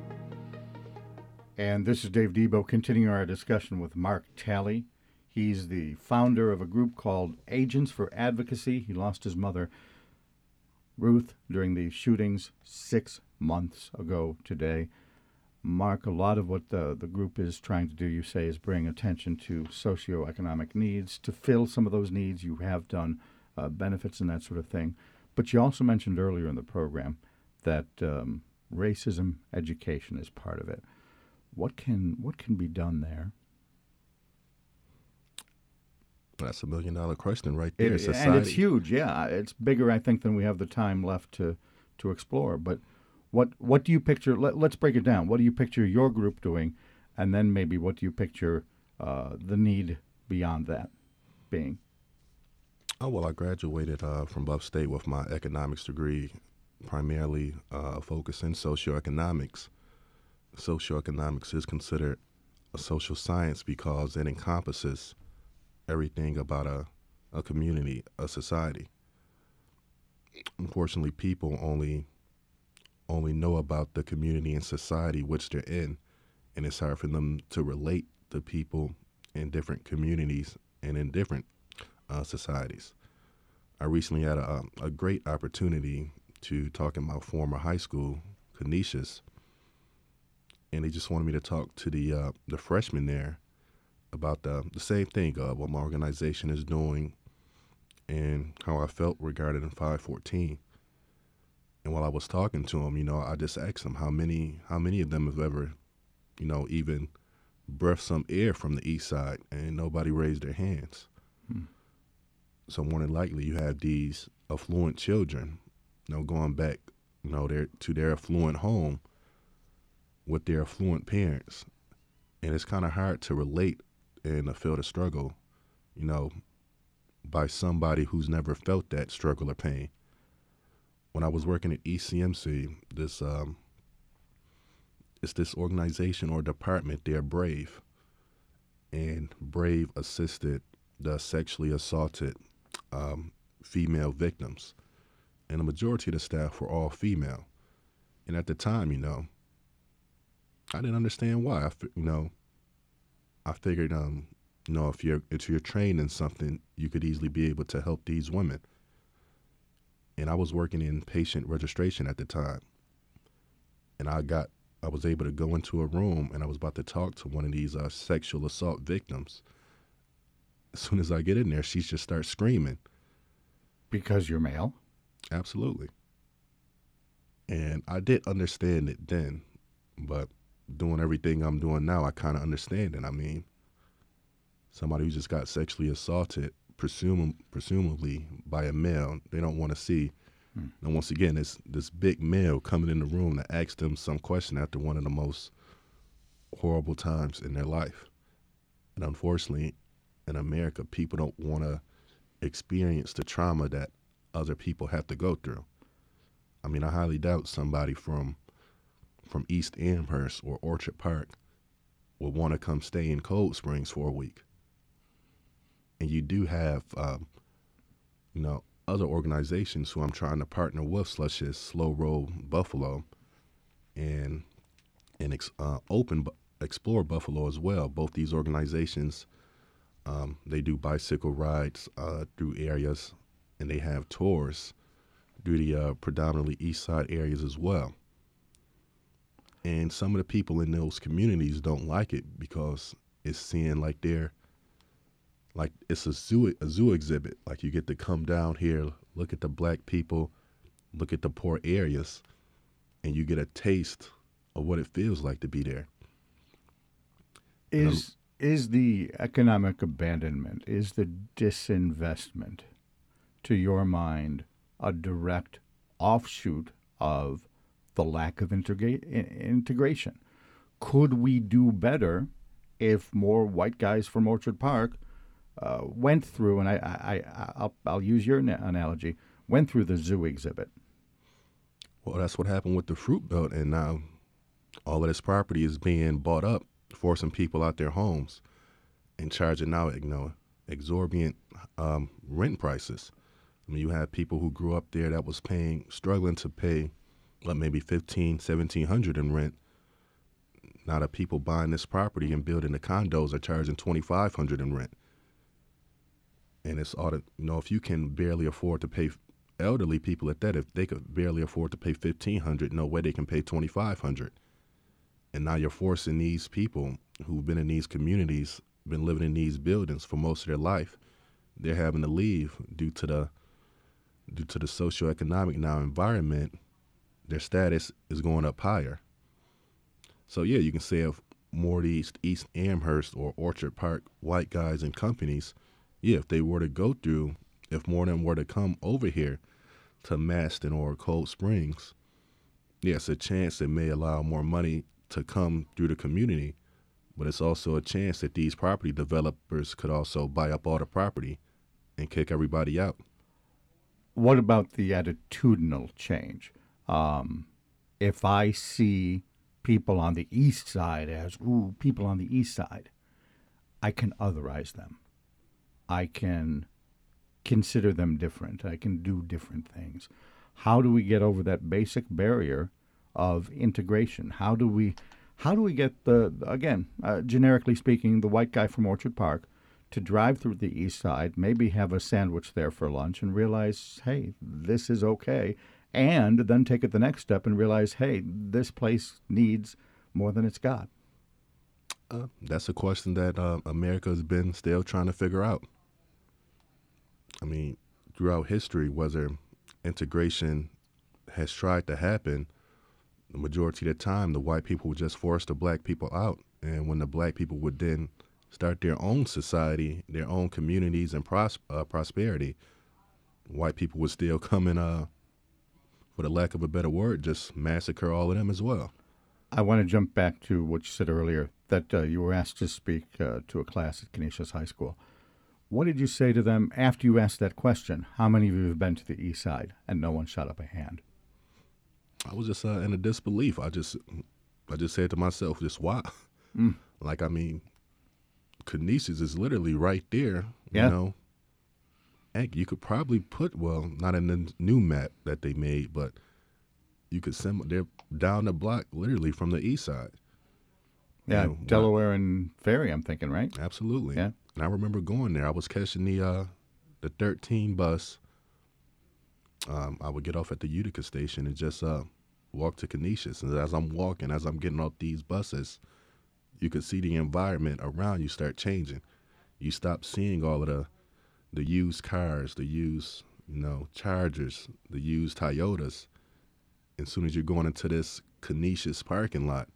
And this is Dave Debo continuing our discussion with Mark Talley. He's the founder of a group called Agents for Advocacy. He lost his mother, Ruth, during the shootings six months ago today. Mark, a lot of what the, the group is trying to do, you say, is bring attention to socioeconomic needs, to fill some of those needs. You have done uh, benefits and that sort of thing. But you also mentioned earlier in the program that um, racism education is part of it. What can what can be done there? That's a million dollar question right there. It- and it's huge. Yeah, it's bigger, I think, than we have the time left to to explore. But what what do you picture? Let, let's break it down. What do you picture your group doing, and then maybe what do you picture uh, the need beyond that being? Oh well, I graduated uh, from Buff State with my economics degree, primarily uh, focused in socioeconomics. Socioeconomics is considered a social science because it encompasses everything about a, a community, a society. Unfortunately, people only only know about the community and society which they're in, and it's hard for them to relate to people in different communities and in different uh, societies. I recently had a, a great opportunity to talk in my former high school, Canisius, and they just wanted me to talk to the uh, the freshmen there about the, the same thing, uh, what my organization is doing and how I felt regarding 514. And while I was talking to them, you know, I just asked them how many how many of them have ever, you know, even breathed some air from the east side, and nobody raised their hands. Hmm. So more than likely, you have these affluent children, you know, going back, you know, their to their affluent home with their affluent parents, and it's kind of hard to relate and feel the struggle, you know, by somebody who's never felt that struggle or pain. When I was working at ECMC, this um, it's this organization or department. They're Brave, and Brave assisted the sexually assaulted um, female victims, and the majority of the staff were all female. And at the time, you know, I didn't understand why. I, you know, I figured, um, you know, if you're if you're trained in something, you could easily be able to help these women. And I was working in patient registration at the time, and I got I was able to go into a room and I was about to talk to one of these uh, sexual assault victims. As soon as I get in there, she just starts screaming. Because you're male? Absolutely. And I did understand it then, but doing everything I'm doing now, I kind of understand it. I mean, somebody who just got sexually assaulted, presum- presumably by a male, they don't want to see. Hmm. And once again, this this big male coming in the room to ask them some question after one of the most horrible times in their life. And unfortunately, in America, people don't want to experience the trauma that other people have to go through. I mean, I highly doubt somebody from from East Amherst or Orchard Park would want to come stay in Cold Springs for a week. And you do have, um, you know, other organizations who I'm trying to partner with, such as Slow Roll Buffalo and and uh, Open Explore Buffalo as well. Both these organizations, um, they do bicycle rides uh, through areas, and they have tours through the uh, predominantly east side areas as well. And some of the people in those communities don't like it because it's seeing like they're like it's a zoo a zoo exhibit. Like you get to come down here, look at the black people, look at the poor areas, and you get a taste of what it feels like to be there. Is is the economic abandonment, is the disinvestment, to your mind, a direct offshoot of the lack of integra- integration. Could we do better if more white guys from Orchard Park uh, went through, and I, I, I, I'll, I'll use your analogy, went through the zoo exhibit? Well, that's what happened with the fruit belt, and now all of this property is being bought up, forcing people out their homes and charging out, you know, exorbitant um, rent prices. I mean, you have people who grew up there that was paying, struggling to pay like maybe 15, 1700 in rent. Now the people buying this property and building the condos are charging 2500 in rent. And it's all the, you know, if you can barely afford to pay elderly people at that, if they could barely afford to pay 1500 no way they can pay 2500 And now you're forcing these people who've been in these communities, been living in these buildings for most of their life, they're having to leave due to the due to the socioeconomic now environment their status is going up higher. So yeah, you can say if more East East Amherst or Orchard Park white guys and companies, yeah, if they were to go through, if more of them were to come over here to Masten or Cold Springs, yes, a chance it may allow more money to come through the community, but it's also a chance that these property developers could also buy up all the property and kick everybody out. What about the attitudinal change? Um, if I see people on the east side as, ooh, people on the east side, I can otherize them. I can consider them different. I can do different things. How do we get over that basic barrier of integration? How do we how do we get the again, uh, generically speaking, the white guy from Orchard Park to drive through the east side, maybe have a sandwich there for lunch and realize, hey, this is okay and then take it the next step and realize, hey, this place needs more than it's got? Uh, that's a question that uh, America has been still trying to figure out. I mean, throughout history, whether integration has tried to happen, the majority of the time, the white people would just force the black people out. And when the black people would then start their own society, their own communities, and pros- uh, prosperity, white people would still come and uh, for the lack of a better word, just massacre all of them as well. I want to jump back to what you said earlier that uh, you were asked to speak uh, to a class at Canisius High School. What did you say to them after you asked that question? How many of you have been to the east side? And no one shot up a hand. I was just uh, in a disbelief. I just, I just said to myself, just why? Mm. Like I mean, Canisius is literally right there. Yeah. You know, heck, you could probably put well, not in the new map that they made, but you could send they're down the block, literally from the east side. You Yeah, know, Delaware and Ferry, I'm thinking, right? Absolutely. Yeah. And I remember going there. I was catching the uh, the 13 bus. Um, I would get off at the Utica station and just uh, walk to Canisius. And as I'm walking, as I'm getting off these buses, you could see the environment around you start changing. You stop seeing all of the the used cars, the used you know Chargers, the used Toyotas. As soon as you're going into this Canisius parking lot,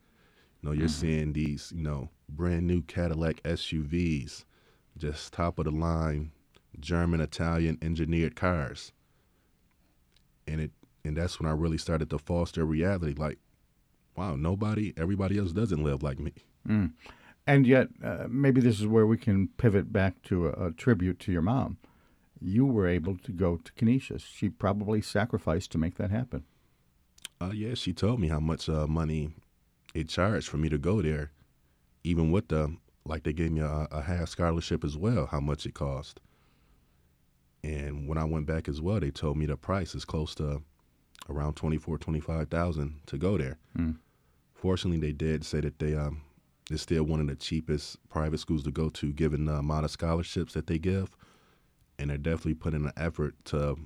you know you're seeing these you know brand new Cadillac SUVs, just top of the line German Italian engineered cars. And it and that's when I really started to foster reality. Like, wow, nobody, everybody else doesn't live like me. Mm. And yet, uh, maybe this is where we can pivot back to a, a tribute to your mom. You were able to go to Canisius. She probably sacrificed to make that happen. Uh, yeah, she told me how much uh, money it charged for me to go there, even with the like they gave me a, a half scholarship as well. How much it cost, and when I went back as well, they told me the price is close to around twenty four, twenty five thousand to go there. Mm. Fortunately, they did say that they um it's still one of the cheapest private schools to go to, given the amount of scholarships that they give, and they're definitely putting an effort to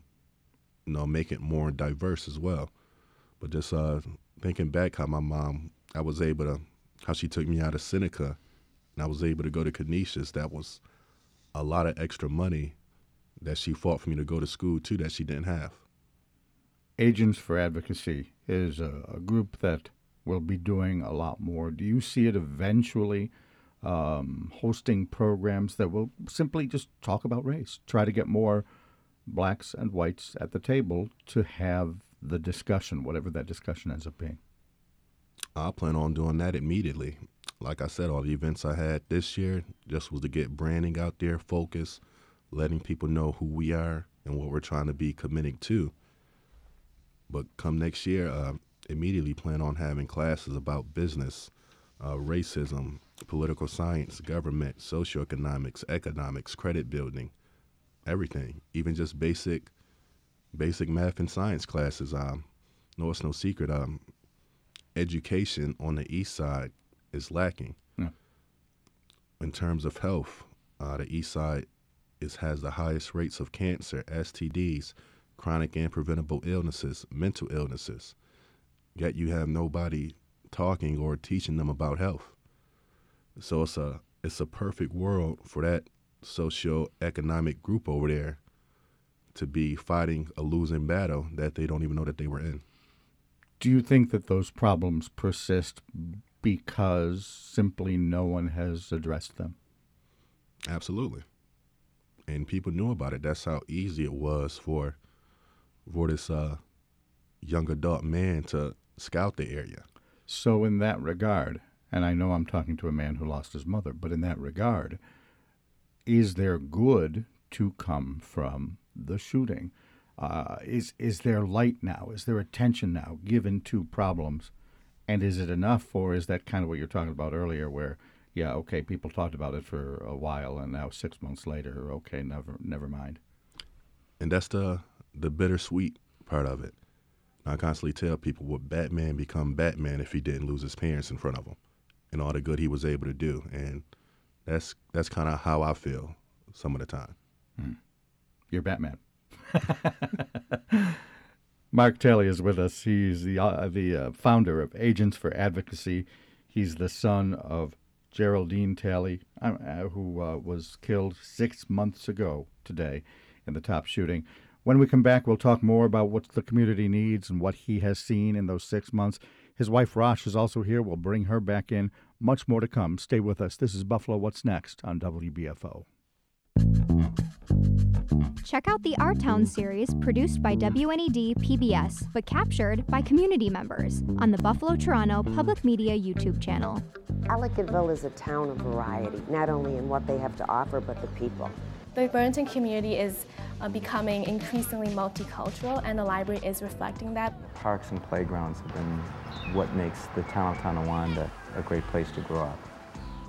you know make it more diverse as well. But just uh, thinking back, how my mom, I was able to, how she took me out of Seneca, and I was able to go to Canisius. That was a lot of extra money that she fought for me to go to school too that she didn't have. Agents for Advocacy is a, a group that will be doing a lot more. Do you see it eventually um, hosting programs that will simply just talk about race, try to get more blacks and whites at the table to have the discussion, whatever that discussion ends up being? I plan on doing that immediately. Like I said, all the events I had this year just was to get branding out there, focus, letting people know who we are and what we're trying to be committing to. But come next year, uh, immediately plan on having classes about business, uh, racism, political science, government, socioeconomics, economics, credit building, everything, even just basic, basic math and science classes. Um, no, it's no secret. Um, education on the east side is lacking. Yeah. In terms of health, uh, the east side is has the highest rates of cancer, STDs, chronic and preventable illnesses, mental illnesses. Yet you have nobody talking or teaching them about health. So it's a it's a perfect world for that socio-economic group over there to be fighting a losing battle that they don't even know that they were in. Do you think that those problems persist because simply no one has addressed them? Absolutely. And people knew about it. That's how easy it was for for this uh, young adult man to scout the area. So, in that regard, and I know I'm talking to a man who lost his mother, but in that regard, is there good to come from the shooting? Uh, is is there light now? Is there attention now given to problems? And is it enough, or is that kind of what you're talking about earlier, where yeah, okay, people talked about it for a while, and now six months later, okay, never never mind. And that's the the bittersweet part of it. I constantly tell people would Batman become Batman if he didn't lose his parents in front of him, and all the good he was able to do. And that's that's kind of how I feel some of the time. Hmm. You're Batman. Mark Talley is with us. He's the uh, the uh, founder of Agents for Advocacy. He's the son of Geraldine Talley, uh, who uh, was killed six months ago today in the top shooting. When we come back, we'll talk more about what the community needs and what he has seen in those six months. His wife Rosh is also here. We'll bring her back in. Much more to come. Stay with us. This is Buffalo What's Next on WBFO. Check out the Our Town series produced by WNED PBS, but captured by community members on the Buffalo Toronto Public Media YouTube channel. Ellicottville is a town of variety, not only in what they have to offer, but the people. The Burlington community is uh, becoming increasingly multicultural, and the library is reflecting that. Parks and playgrounds have been what makes the town of Tonawanda a great place to grow up.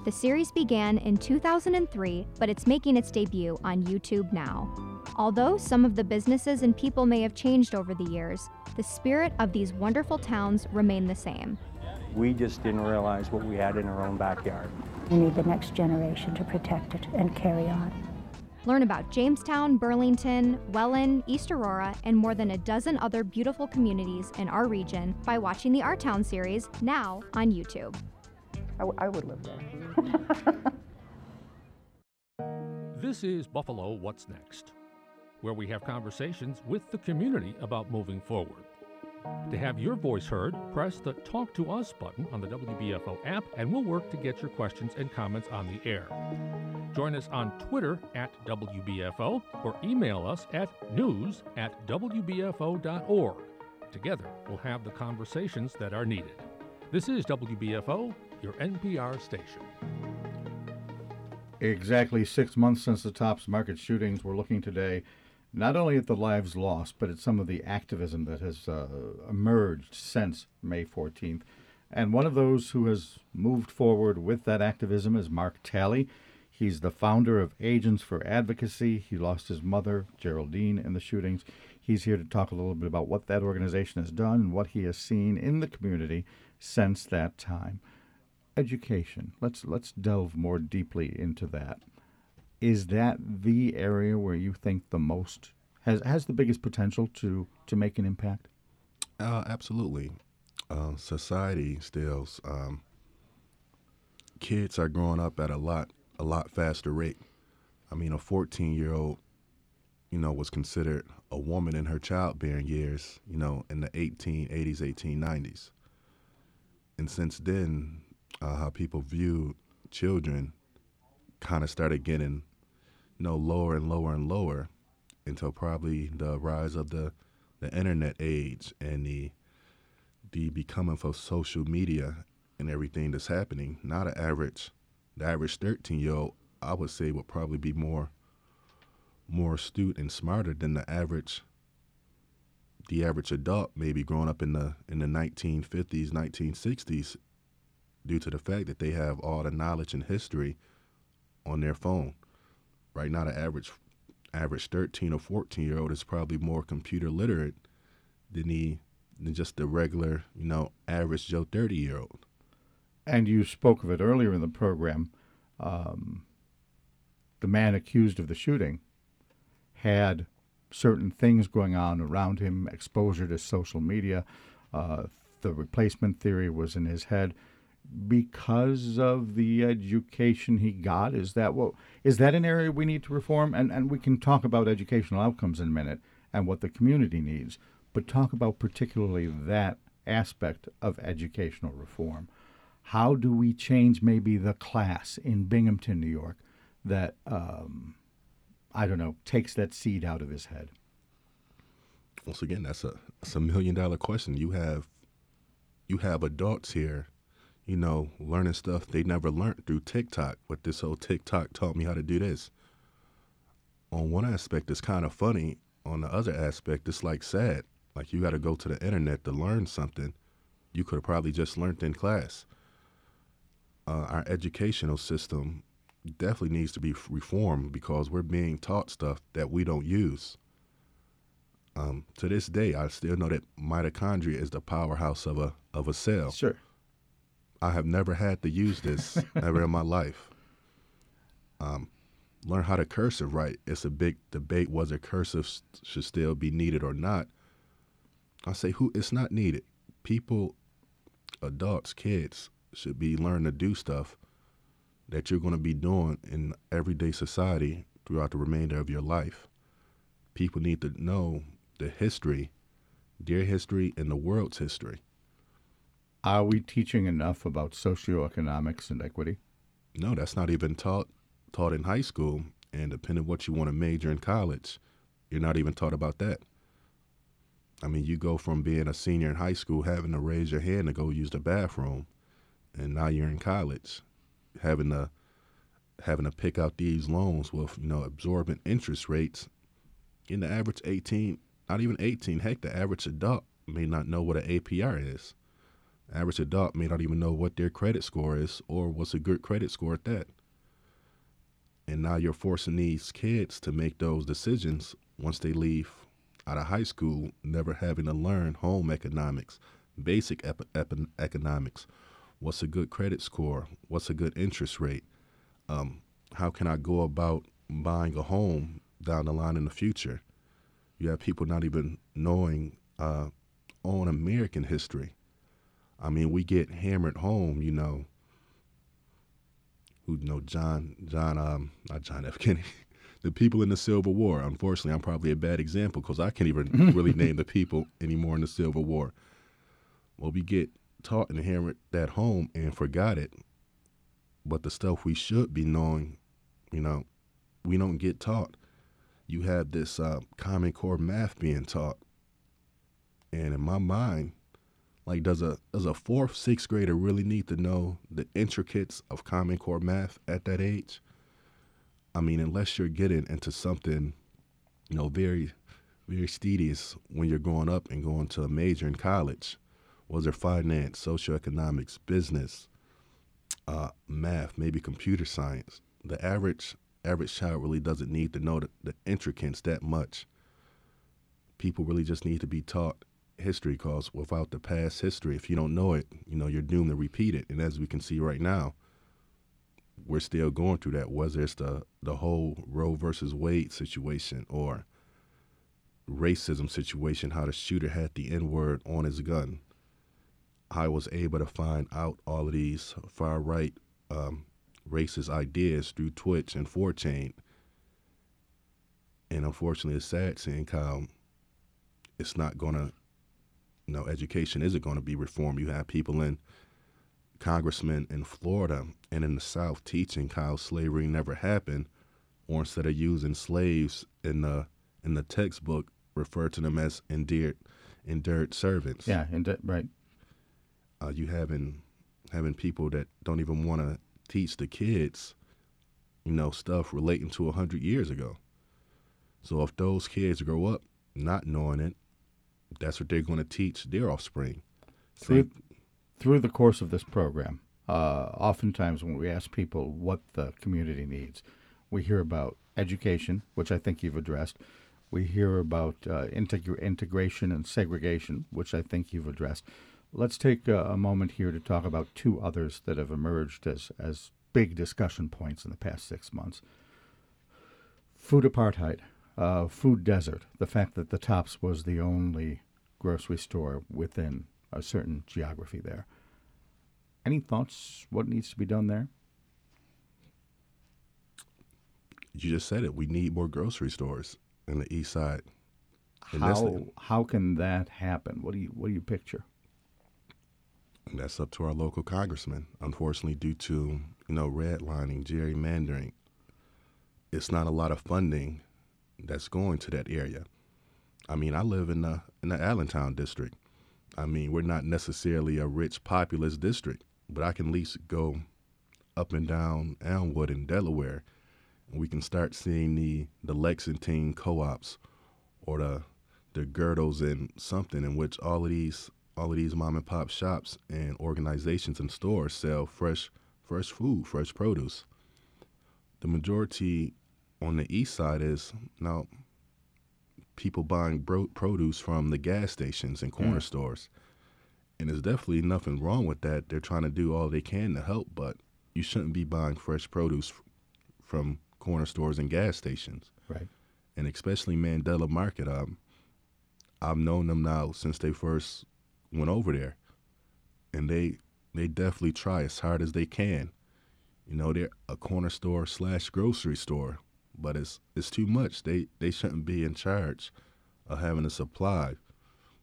The series began in 2003, but it's making its debut on YouTube now. Although some of the businesses and people may have changed over the years, the spirit of these wonderful towns remain the same. We just didn't realize what we had in our own backyard. We need the next generation to protect it and carry on. Learn about Jamestown, Burlington, Welland, East Aurora, and more than a dozen other beautiful communities in our region by watching the Our Town series now on YouTube. I, w- I would live there. This is Buffalo What's Next, where we have conversations with the community about moving forward. To have your voice heard, press the Talk to Us button on the WBFO app, and we'll work to get your questions and comments on the air. Join us on Twitter at WBFO or email us at news at WBFO.org. Together, we'll have the conversations that are needed. This is WBFO, your NPR station. Exactly six months since the Tops Market shootings, we're looking today not only at the lives lost, but at some of the activism that has uh, emerged since May 14th. And one of those who has moved forward with that activism is Mark Talley. He's the founder of Agents for Advocacy. He lost his mother, Geraldine, in the shootings. He's here to talk a little bit about what that organization has done and what he has seen in the community since that time. Education. Let's let's delve more deeply into that. Is that the area where you think the most has has the biggest potential to to make an impact? Uh, absolutely. Uh, society still, um, kids are growing up at a lot a lot faster rate. I mean, a 14 year old, you know, was considered a woman in her childbearing years, you know, in the 1880s, 1890s. And since then, uh, how people view children kind of started getting, you know, lower and lower and lower until probably the rise of the, the internet age and the the becoming for social media and everything that's happening. Not an average, the average 13 year old, I would say, would probably be more more astute and smarter than the average the average adult maybe growing up in the in the 1950s 1960s due to the fact that they have all the knowledge and history on their phone right now the average average 13 or 14 year old is probably more computer literate than the than just the regular you know average joe 30 year old And you spoke of it earlier in the program. Um, the man accused of the shooting had certain things going on around him, exposure to social media. Uh, the replacement theory was in his head because of the education he got. Is that what is that an area we need to reform? And and we can talk about educational outcomes in a minute and what the community needs, but talk about particularly that aspect of educational reform. How do we change maybe the class in Binghamton, New York, that um, I don't know takes that seed out of his head? once again that's a that's a million dollar question you have you have adults here you know learning stuff they never learned through tiktok but this whole tiktok taught me how to do this. On one aspect it's kind of funny. On the other aspect it's like sad. Like you got to go to the internet to learn something. You could have probably just learned in class. Uh, our educational system definitely needs to be reformed because we're being taught stuff that we don't use. Um, to this day, I still know that mitochondria is the powerhouse of a of a cell. Sure. I have never had to use this ever in my life. Um, learn how to cursive right. It's a big debate whether cursive should still be needed or not. I say who it's not needed. People, adults, kids should be learning to do stuff that you're going to be doing in everyday society throughout the remainder of your life. People need to know the history, their history, and the world's history. Are we teaching enough about socioeconomics and equity? No, that's not even taught taught in high school. And depending what you want to major in college, you're not even taught about that. I mean, you go from being a senior in high school having to raise your hand to go use the bathroom, and now you're in college having to having to pick out these loans with you know absorbent interest rates. In the average 18, not even 18, heck, the average adult may not know what an APR is. Average adult may not even know what their credit score is or what's a good credit score at that. And now you're forcing these kids to make those decisions once they leave out of high school, never having to learn home economics, basic ep- ep- economics. What's a good credit score? What's a good interest rate? Um, how can I go about buying a home down the line in the future? You have people not even knowing uh, on American history. I mean, we get hammered home, you know. Who you know John John um not John F Kennedy, the people in the Civil War. Unfortunately, I'm probably a bad example because I can't even really name the people anymore in the Civil War. Well, we get taught and hammered that home and forgot it. But the stuff we should be knowing, you know, we don't get taught. You have this uh, Common Core math being taught, and in my mind, like does a does a fourth sixth grader really need to know the intricates of Common Core math at that age? I mean, unless you're getting into something, you know, very very tedious when you're growing up and going to a major in college. Was there finance, socioeconomics, business, uh, math, maybe computer science? The average average child really doesn't need to know the, the intricacies that much. People really just need to be taught history because without the past history, if you don't know it, you know, you're doomed to repeat it. And as we can see right now, we're still going through that, whether it's the, the whole Roe versus Wade situation or racism situation, how the shooter had the N word on his gun. I was able to find out all of these far right um, racist ideas through Twitch and 4chan. And unfortunately, it's sad seeing how it's not going to, you know, education isn't going to be reformed. You have people in, congressmen in Florida and in the South teaching how slavery never happened, or instead of using slaves in the in the textbook, refer to them as endeared endured servants. Yeah, indi- right. Uh, you having having people that don't even want to teach the kids, you know, stuff relating to a hundred years ago. So if those kids grow up not knowing it, that's what they're going to teach their offspring. Through, through the course of this program, uh, oftentimes when we ask people what the community needs, we hear about education, which I think you've addressed. We hear about uh, integ- integration and segregation, which I think you've addressed. Let's take a, a, moment here to talk about two others that have emerged as, as big discussion points in the past six months. Food apartheid, uh, food desert, the fact that the Tops was the only grocery store within a certain geography there. Any thoughts what needs to be done there? You just said it. We need more grocery stores in the east side. And how how can that happen? What do you what do you picture? That's up to our local congressman. Unfortunately, due to you know redlining, gerrymandering, it's not a lot of funding that's going to that area. I mean, I live in the in the Allentown district. I mean, we're not necessarily a rich, populous district, but I can at least go up and down Elmwood in Delaware, and we can start seeing the the Lexington co-ops or the the Girdles and something in which all of these all of these mom and pop shops and organizations and stores sell fresh fresh food, fresh produce. The majority on the east side is now people buying bro- produce from the gas stations and corner mm. stores. And there's definitely nothing wrong with that. They're trying to do all they can to help, but you shouldn't be buying fresh produce f- from corner stores and gas stations. Right. And especially Mandela Market. Um, I've known them now since they first went over there, and they they definitely try as hard as they can. You know, they're a corner store slash grocery store, but it's it's too much. They they shouldn't be in charge of having a supply.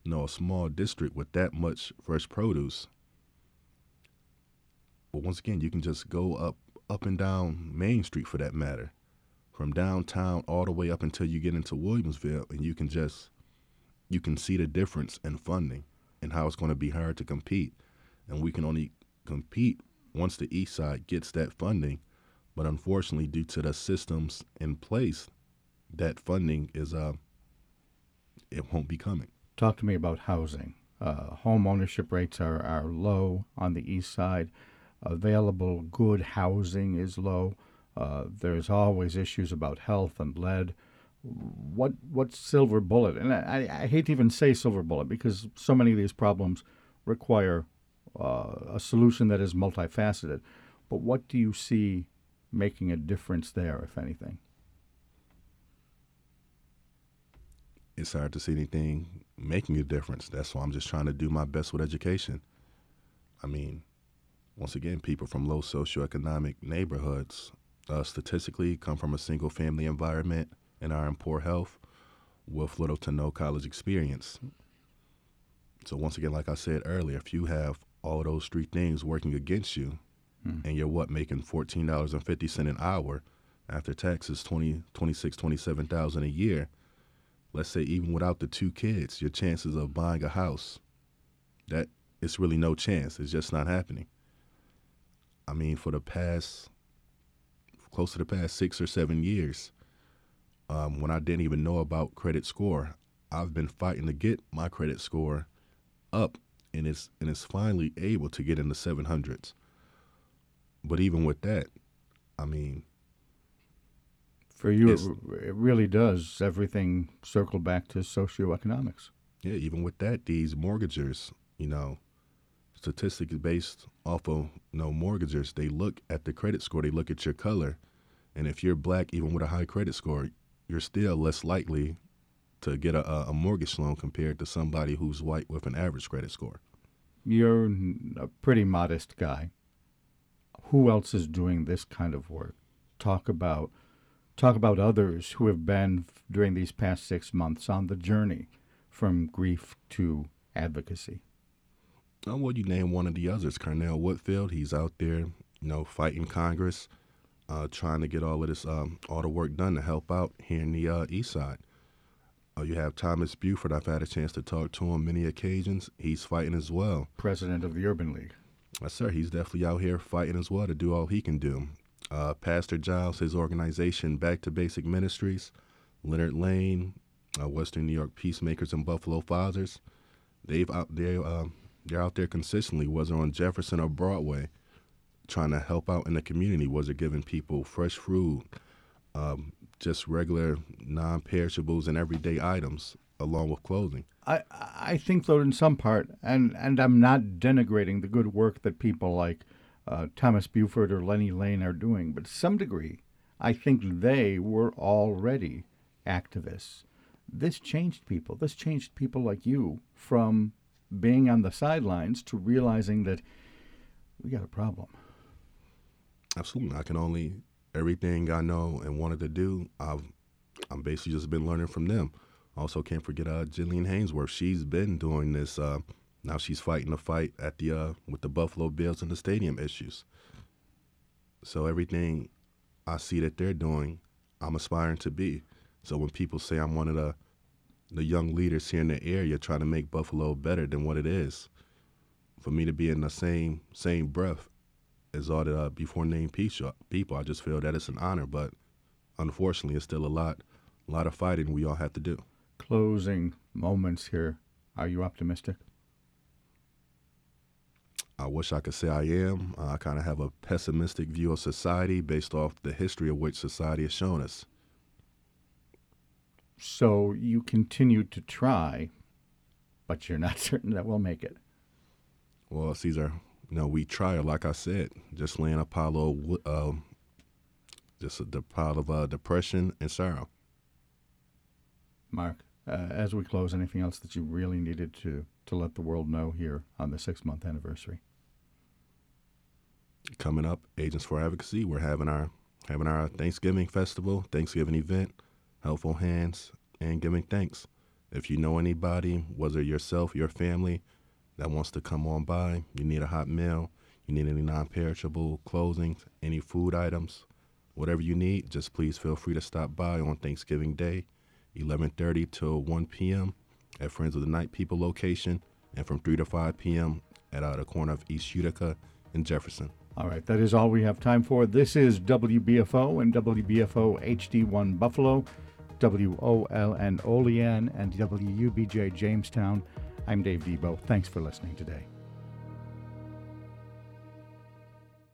You know, a small district with that much fresh produce. But once again, you can just go up up and down Main Street for that matter, from downtown all the way up until you get into Williamsville, and you can just you can see the difference in funding and how it's going to be hard to compete. And we can only compete once the East Side gets that funding But unfortunately, due to the systems in place, that funding is uh, it won't be coming. Talk to me about housing. Uh, home ownership rates are, are low on the east side. Available good housing is low. Uh, there's always issues about health and lead. What what silver bullet? And I, I hate to even say silver bullet because so many of these problems require uh, a solution that is multifaceted. But what do you see making a difference there, if anything? It's hard to see anything making a difference. That's why I'm just trying to do my best with education. I mean, once again, people from low socioeconomic neighborhoods uh, statistically come from a single family environment and are in poor health with little to no college experience. So, once again, like I said earlier, if you have all those three things working against you, hmm. and you're what making fourteen dollars and fifty cent an hour after taxes, 20, 26, 27,000 a year. Let's say even without the two kids, your chances of buying a house, that it's really no chance. It's just not happening. I mean, for the past close to the past six or seven years, um, when I didn't even know about credit score, I've been fighting to get my credit score up, and it's and it's finally able to get in the seven hundreds. But even with that, I mean, for you, it, really does everything circle back to socioeconomics. Yeah, even with that, these mortgagers, you know, statistics based off of you know mortgagers, they look at the credit score, they look at your color, and if you're black, even with a high credit score, you're still less likely to get a, a mortgage loan compared to somebody who's white with an average credit score. You're a pretty modest guy who else is doing this kind of work? Talk about talk about others who have been during these past six months on the journey from grief to advocacy. Oh, well, you name one of the others, Garnell Whitfield. He's out there, you know, fighting Congress, uh, trying to get all of this, um, all the work done to help out here in the uh, East Side. Uh, you have Thomas Beauford. I've had a chance to talk to him many occasions. He's fighting as well. President of the Urban League. Yes, sir. He's definitely out here fighting as well to do all he can do. Uh, Pastor Giles, his organization, Back to Basic Ministries, Leonard Lane, uh, Western New York Peacemakers and Buffalo Fathers, they've out they uh, they're out there consistently, whether on Jefferson or Broadway, trying to help out in the community. Was it giving people fresh fruit, um, just regular non-perishables and everyday items, along with clothing. I I think though in some part, and and I'm not denigrating the good work that people like uh, Thomas Beauford or Lenny Lane are doing, but some degree, I think they were already activists. This changed people. This changed people like you from being on the sidelines to realizing that we got a problem. Absolutely. I can only everything I know and wanted to do. I've I'm basically just been learning from them. Also, can't forget uh, Jillian Hanesworth. She's been doing this. Uh, now she's fighting the fight at the uh, with the Buffalo Bills and the stadium issues. So everything I see that they're doing, I'm aspiring to be. So when people say I'm one of the the young leaders here in the area trying to make Buffalo better than what it is, for me to be in the same same breath as all the uh, before named people, I just feel that it's an honor. But unfortunately, it's still a lot, a lot of fighting we all have to do closing moments here, are you optimistic? I wish I could say I am. Uh, I kind of have a pessimistic view of society based off the history of which society has shown us. So you continue to try, but you're not certain that we'll make it. Well, Caesar, you know, we try, like I said, just laying a pile of, uh, just a, a pile of uh, depression and sorrow. Mark uh, as we close, anything else that you really needed to, to let the world know here on the six month anniversary? Coming up, Agents for Advocacy, we're having our having our Thanksgiving festival, Thanksgiving event, helpful hands, and giving thanks. If you know anybody, whether yourself, your family, that wants to come on by, you need a hot meal, you need any non-perishable clothing, any food items, whatever you need, just please feel free to stop by on Thanksgiving Day 11:30 to 1 p.m. at Friends of the Night People location, and from 3 to 5 p.m. at uh, the corner of East Utica and Jefferson. All right, that is all we have time for. This is WBFO and WBFO HD1 Buffalo, WOLN Olean, and WUBJ Jamestown. I'm Dave Debo. Thanks for listening today.